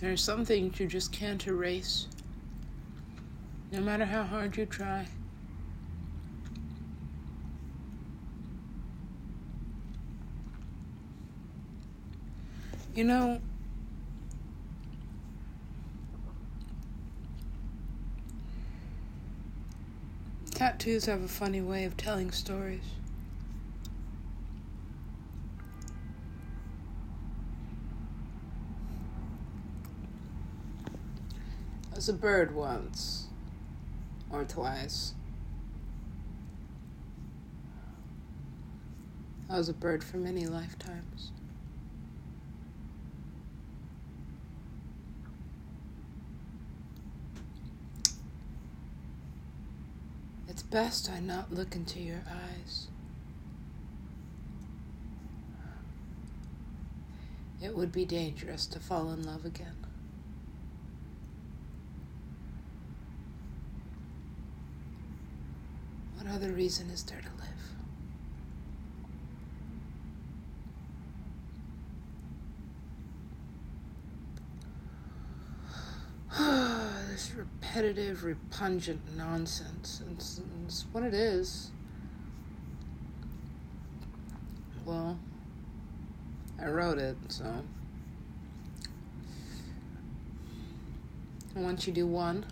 There are some things you just can't erase, no matter how hard you try. You know, tattoos have a funny way of telling stories. I was a bird once, or twice. I was a bird for many lifetimes. It's best I not look into your eyes. It would be dangerous to fall in love again. What other reason is there to live? this repetitive, repugnant nonsense. It's, it's what it is. Well, I wrote it, so. And once you do one,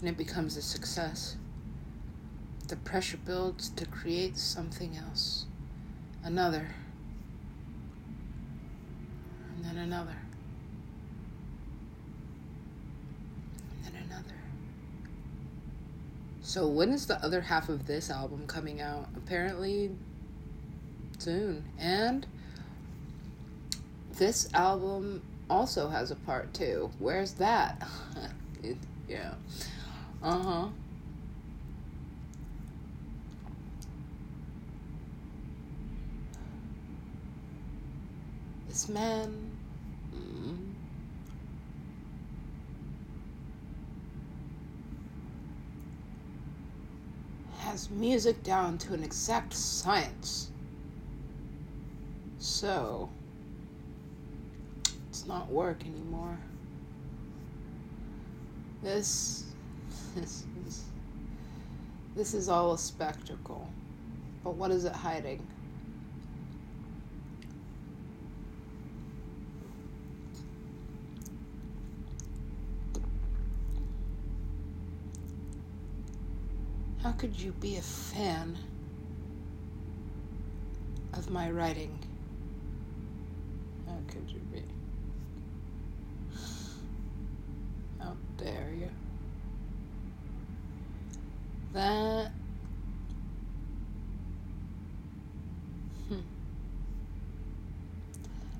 and it becomes a success, the pressure builds to create something else. Another. And then another. And then another. So, when is the other half of this album coming out? Apparently, soon. And this album also has a part two. Where's that? Yeah. Uh huh. This man. mm, Has music down to an exact science. So, it's not work anymore. This, this is, this is all a spectacle. But what is it hiding? How could you be a fan of my writing? How could you be? How dare you? That. Hmm.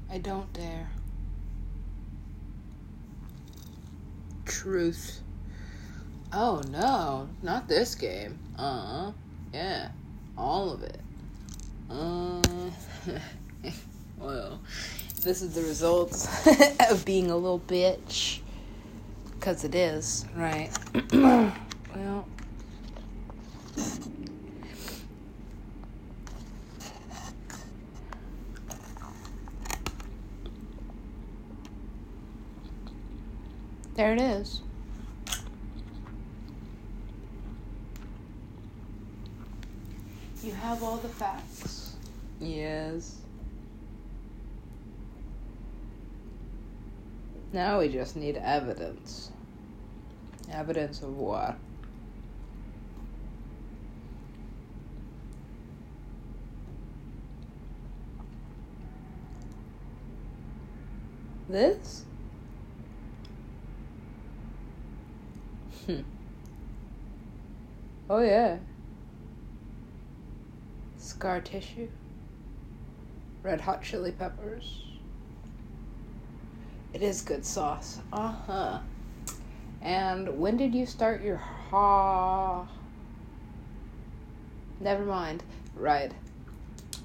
I don't dare. Truth. Oh no, not this game. Uh, yeah, all of it. Uh, well, this is the results of being a little bitch. Because it is, right? well, there it is. You have all the facts. Yes. Now we just need evidence. Evidence of what? This? Hmm. Oh, yeah. Scar tissue. Red hot chili peppers. It is good sauce. Uh huh. And when did you start your ha? Never mind. Right.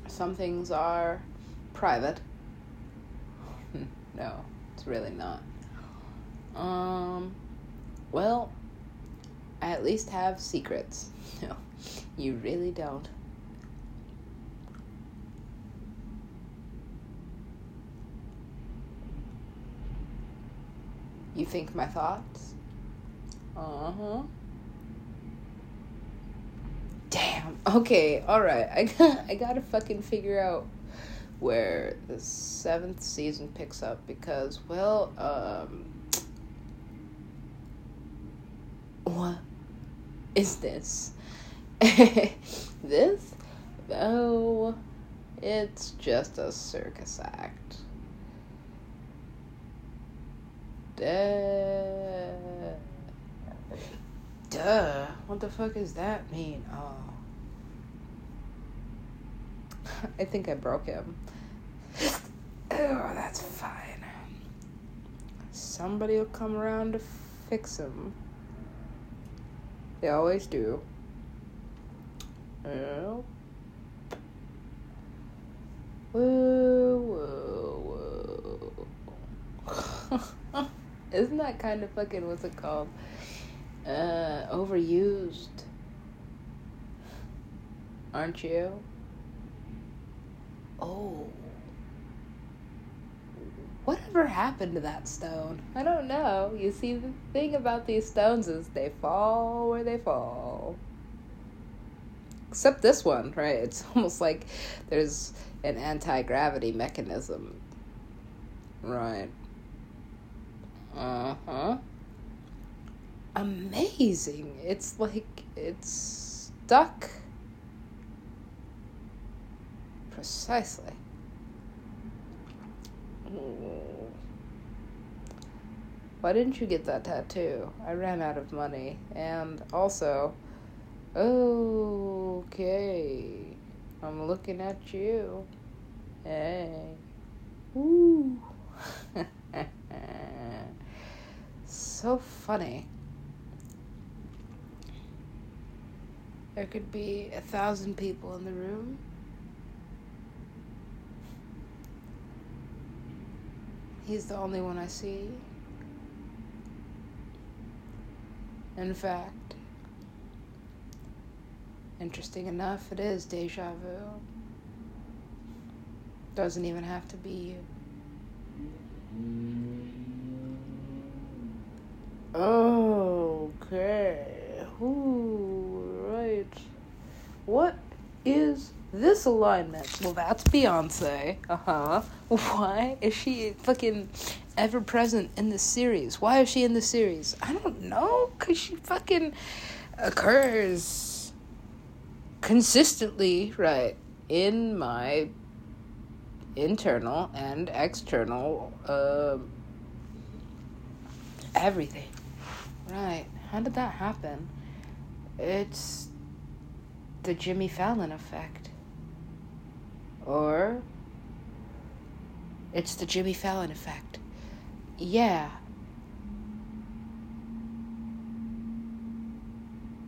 Some things are private. no, it's really not. Um, well, I at least have secrets. No, you really don't. You think my thoughts? Uh huh. Damn. Okay. All right. I got. I gotta fucking figure out where the seventh season picks up because, well, um, what is this? this? Oh, it's just a circus act. Duh. Duh. What the fuck does that mean? Oh. I think I broke him. Oh, that's fine. Somebody will come around to fix him. They always do. Well. Whoa, whoa. Isn't that kind of fucking, what's it called? Uh, overused. Aren't you? Oh. Whatever happened to that stone? I don't know. You see, the thing about these stones is they fall where they fall. Except this one, right? It's almost like there's an anti gravity mechanism. Right. Uh huh. Amazing. It's like it's stuck. Precisely. Why didn't you get that tattoo? I ran out of money. And also, okay, I'm looking at you. Hey. Woo. so funny. There could be a thousand people in the room. He's the only one I see. In fact, interesting enough, it is deja vu. Doesn't even have to be you. Okay. Ooh, right. What is this alignment? Well, that's Beyonce. Uh huh. Why is she fucking ever present in the series? Why is she in the series? I don't know. Because she fucking occurs consistently, right, in my internal and external uh, everything. Right. How did that happen? It's the Jimmy Fallon effect. Or it's the Jimmy Fallon effect. Yeah.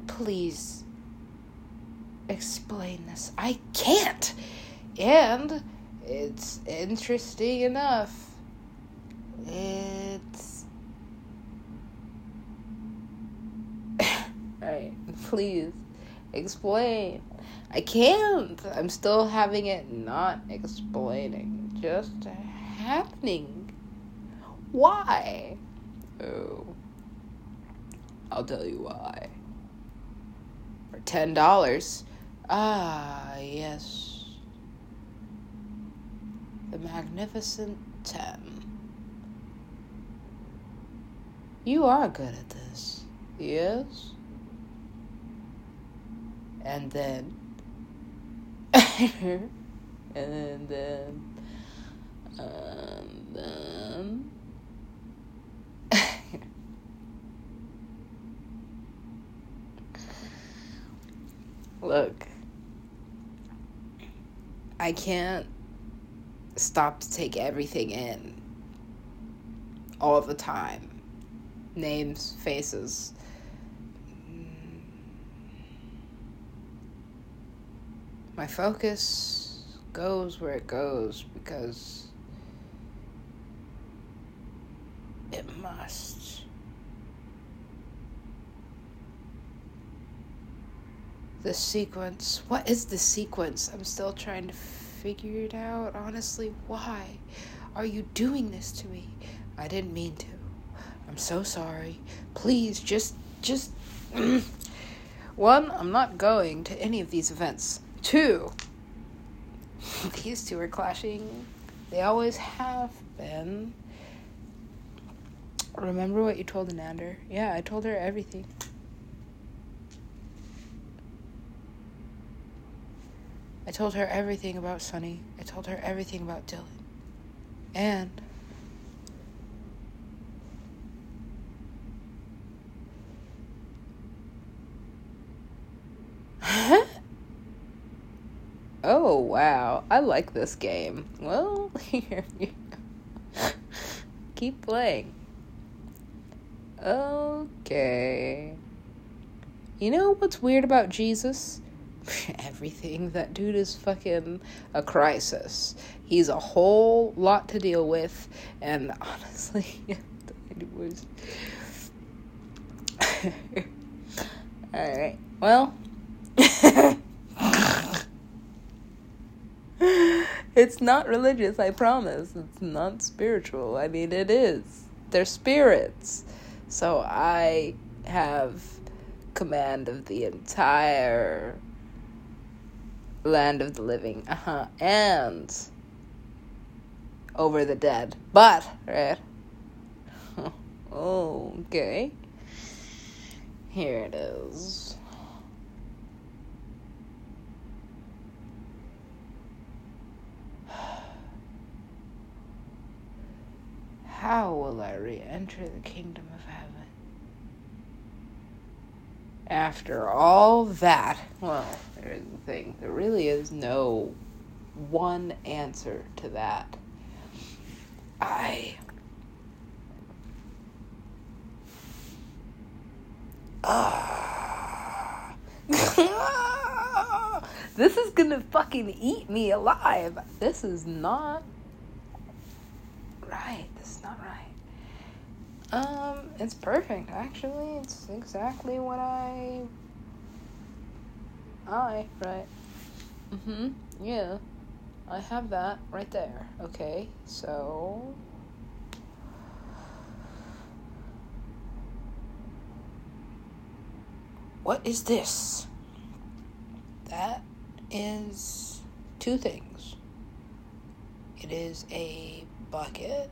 Please explain this. I can't. And it's interesting enough. It's. Right, please explain. I can't. I'm still having it not explaining, just happening. Why? Oh. I'll tell you why. For $10. Ah, yes. The Magnificent Ten. You are good at this. Yes? And then and then and then look. I can't stop to take everything in. All the time. Names faces my focus goes where it goes because it must. The sequence. What is the sequence? I'm still trying to figure it out. Honestly, why are you doing this to me? I didn't mean to. I'm so sorry. Please, just, just. One, I'm not going to any of these events. Two, these two are clashing. They always have been. Remember what you told Anander? Yeah, I told her everything. I told her everything about Sunny. I told her everything about Dylan. And oh wow, I like this game. Well, here keep playing. Okay. You know what's weird about Jesus? Everything. That dude is fucking a crisis. He's a whole lot to deal with, and honestly, it. Alright, well. It's not religious, I promise. It's not spiritual. I mean, it is. They're spirits. So I have command of the entire land of the living. Uh huh. And over the dead. But, right? oh, okay. Here it is. How will I re enter the kingdom of heaven? After all that, well, there's the thing there really is no one answer to that. I. Ah. this is gonna fucking eat me alive. This is not right. This is not right. Um, it's perfect actually. It's exactly what I I right. Mm Mhm. Yeah. I have that right there. Okay. So What is this? That is two things. It is a bucket.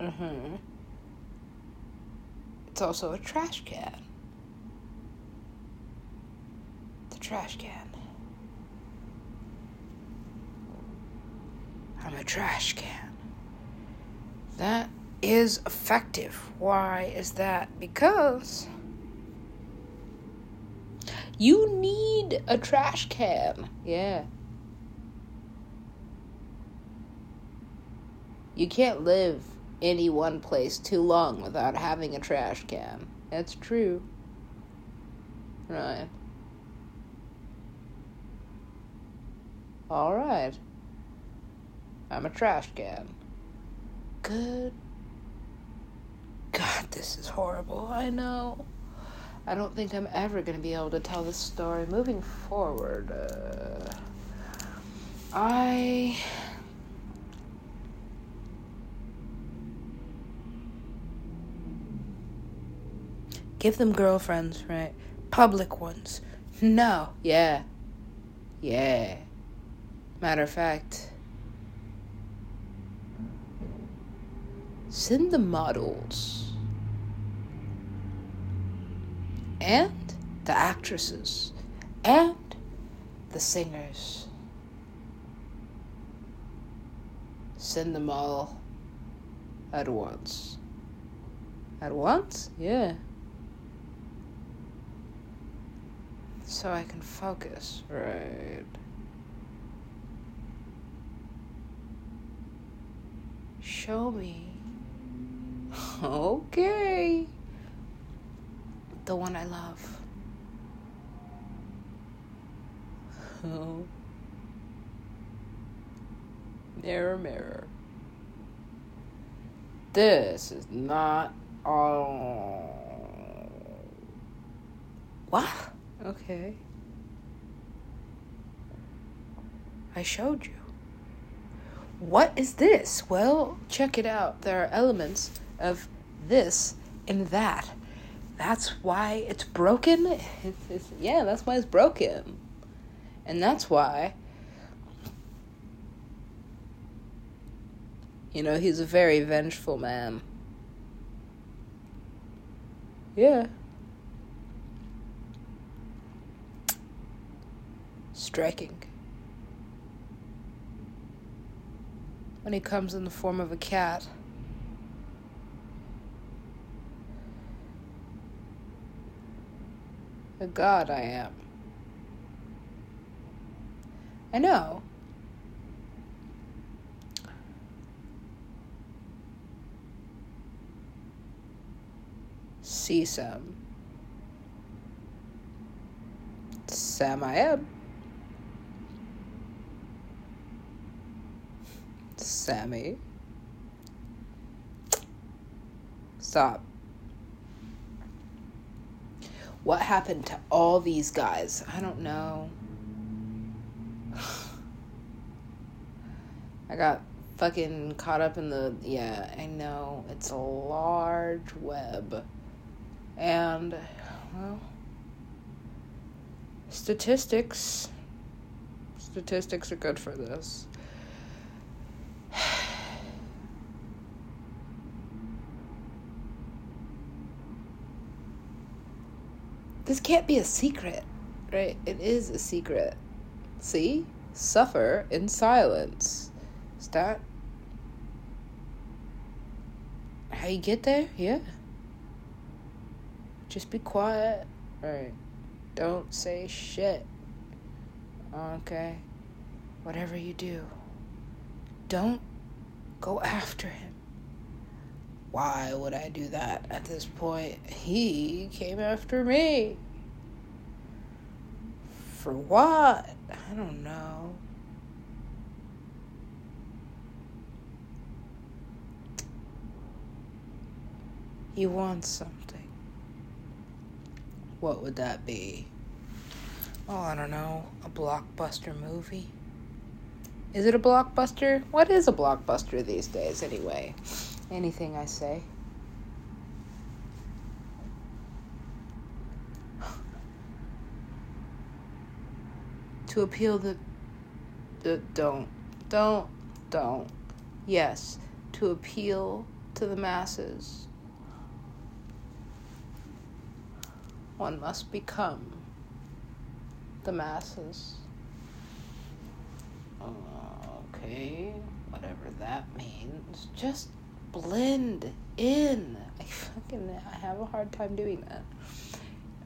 Mm-hmm. It's also a trash can. The trash can. I'm a trash can. That is effective. Why is that? Because you need a trash can. Yeah. You can't live any one place too long without having a trash can. That's true. Right. Alright. I'm a trash can. Good. God, this is horrible. I know. I don't think I'm ever going to be able to tell this story. Moving forward, uh, I. Give them girlfriends, right? Public ones. No, yeah. Yeah. Matter of fact, send the models and the actresses and the singers. Send them all at once. At once? Yeah. So I can focus, right? Show me. Okay the one I love. Oh. Mirror, mirror. This is not all. What? Okay. I showed you. what is this? Well, check it out. There are elements of this and that. That's why it's broken. Yeah, that's why it's broken. And that's why, you know, he's a very vengeful man. Yeah. Striking. When he comes in the form of a cat. A god I am. I know. See some. Sam I am. Sammy. Stop. What happened to all these guys? I don't know. I got fucking caught up in the. Yeah, I know. It's a large web. And, well, statistics. Statistics are good for this. This can't be a secret, right? It is a secret. See? Suffer in silence. Is that how you get there? Yeah. Just be quiet. Right. Don't say shit. Okay. Whatever you do, don't go after him. Why would I do that at this point? He came after me. For what? I don't know. He wants something. What would that be? Oh, I don't know. A blockbuster movie? Is it a blockbuster? What is a blockbuster these days, anyway? Anything I say. to appeal the the don't don't don't. Yes to appeal to the masses. One must become the masses. Okay whatever that means. Just blend in. I fucking I have a hard time doing that.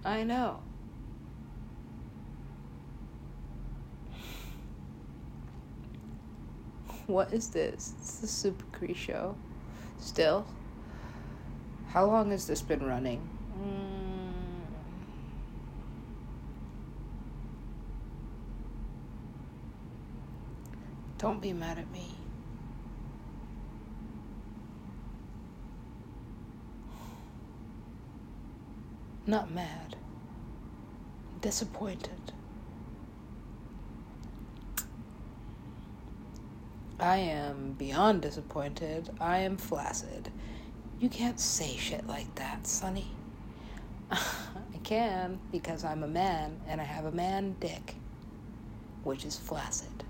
I know. What is this? It's the Super Cree show. Still? How long has this been running? Mm. Don't be mad at me. Not mad. Disappointed. I am beyond disappointed. I am flaccid. You can't say shit like that, Sonny. I can because I'm a man and I have a man dick, which is flaccid.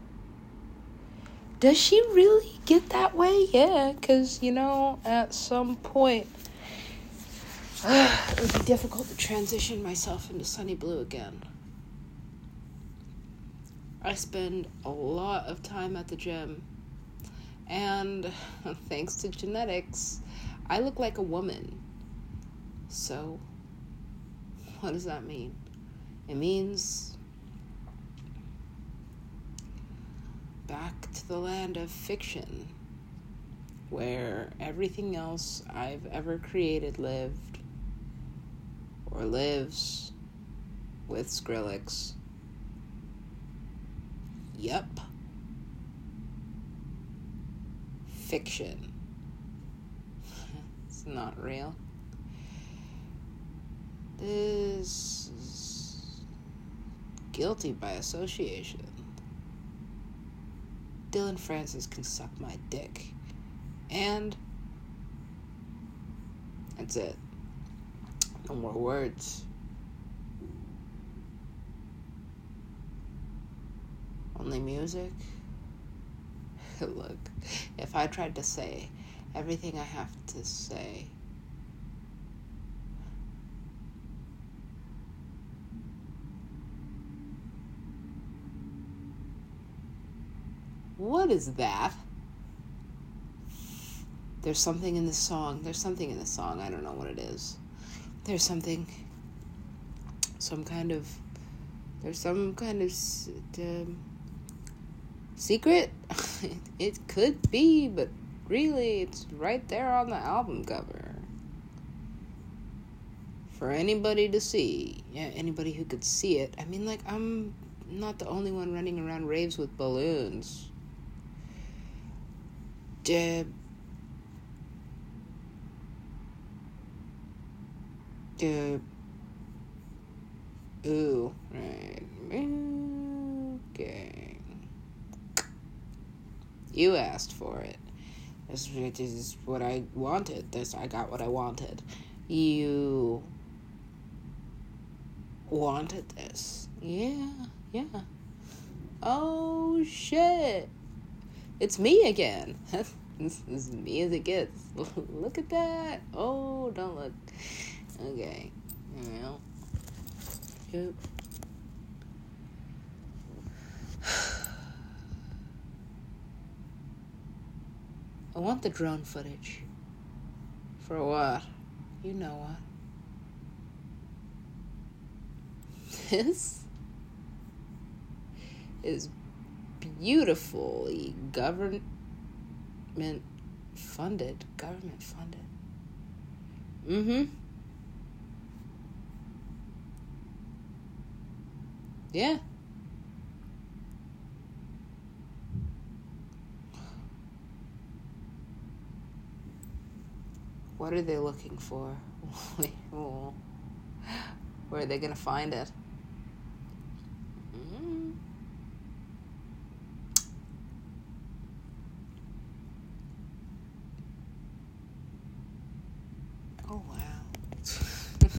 Does she really get that way? Yeah, because, you know, at some point it would be difficult to transition myself into sunny Blue again. I spend a lot of time at the gym, and thanks to genetics, I look like a woman. So, what does that mean? It means back to the land of fiction, where everything else I've ever created lived or lives with Skrillex. Yep. Fiction. it's not real. This is guilty by association. Dillon Francis can suck my dick. And that's it. No more words. Only music. Look, if I tried to say everything I have to say, What is that? There's something in the song. There's something in the song. I don't know what it is. There's something. Some kind of. There's some kind of. Um, secret? it could be, but really, it's right there on the album cover. For anybody to see. Yeah, anybody who could see it. I mean, like, I'm not the only one running around raves with balloons. Deb. Deb. Ooh, right. Okay. You asked for it. This, this is what I wanted. This I got what I wanted. You wanted this. Yeah, yeah. Oh shit. It's me again. this is me as it gets. look at that. Oh, don't look. Okay. Well. Yep. I want the drone footage. For what? You know what? This is beautifully government funded. Government funded. Mm hmm. Yeah. What are they looking for? Where are they going to find it?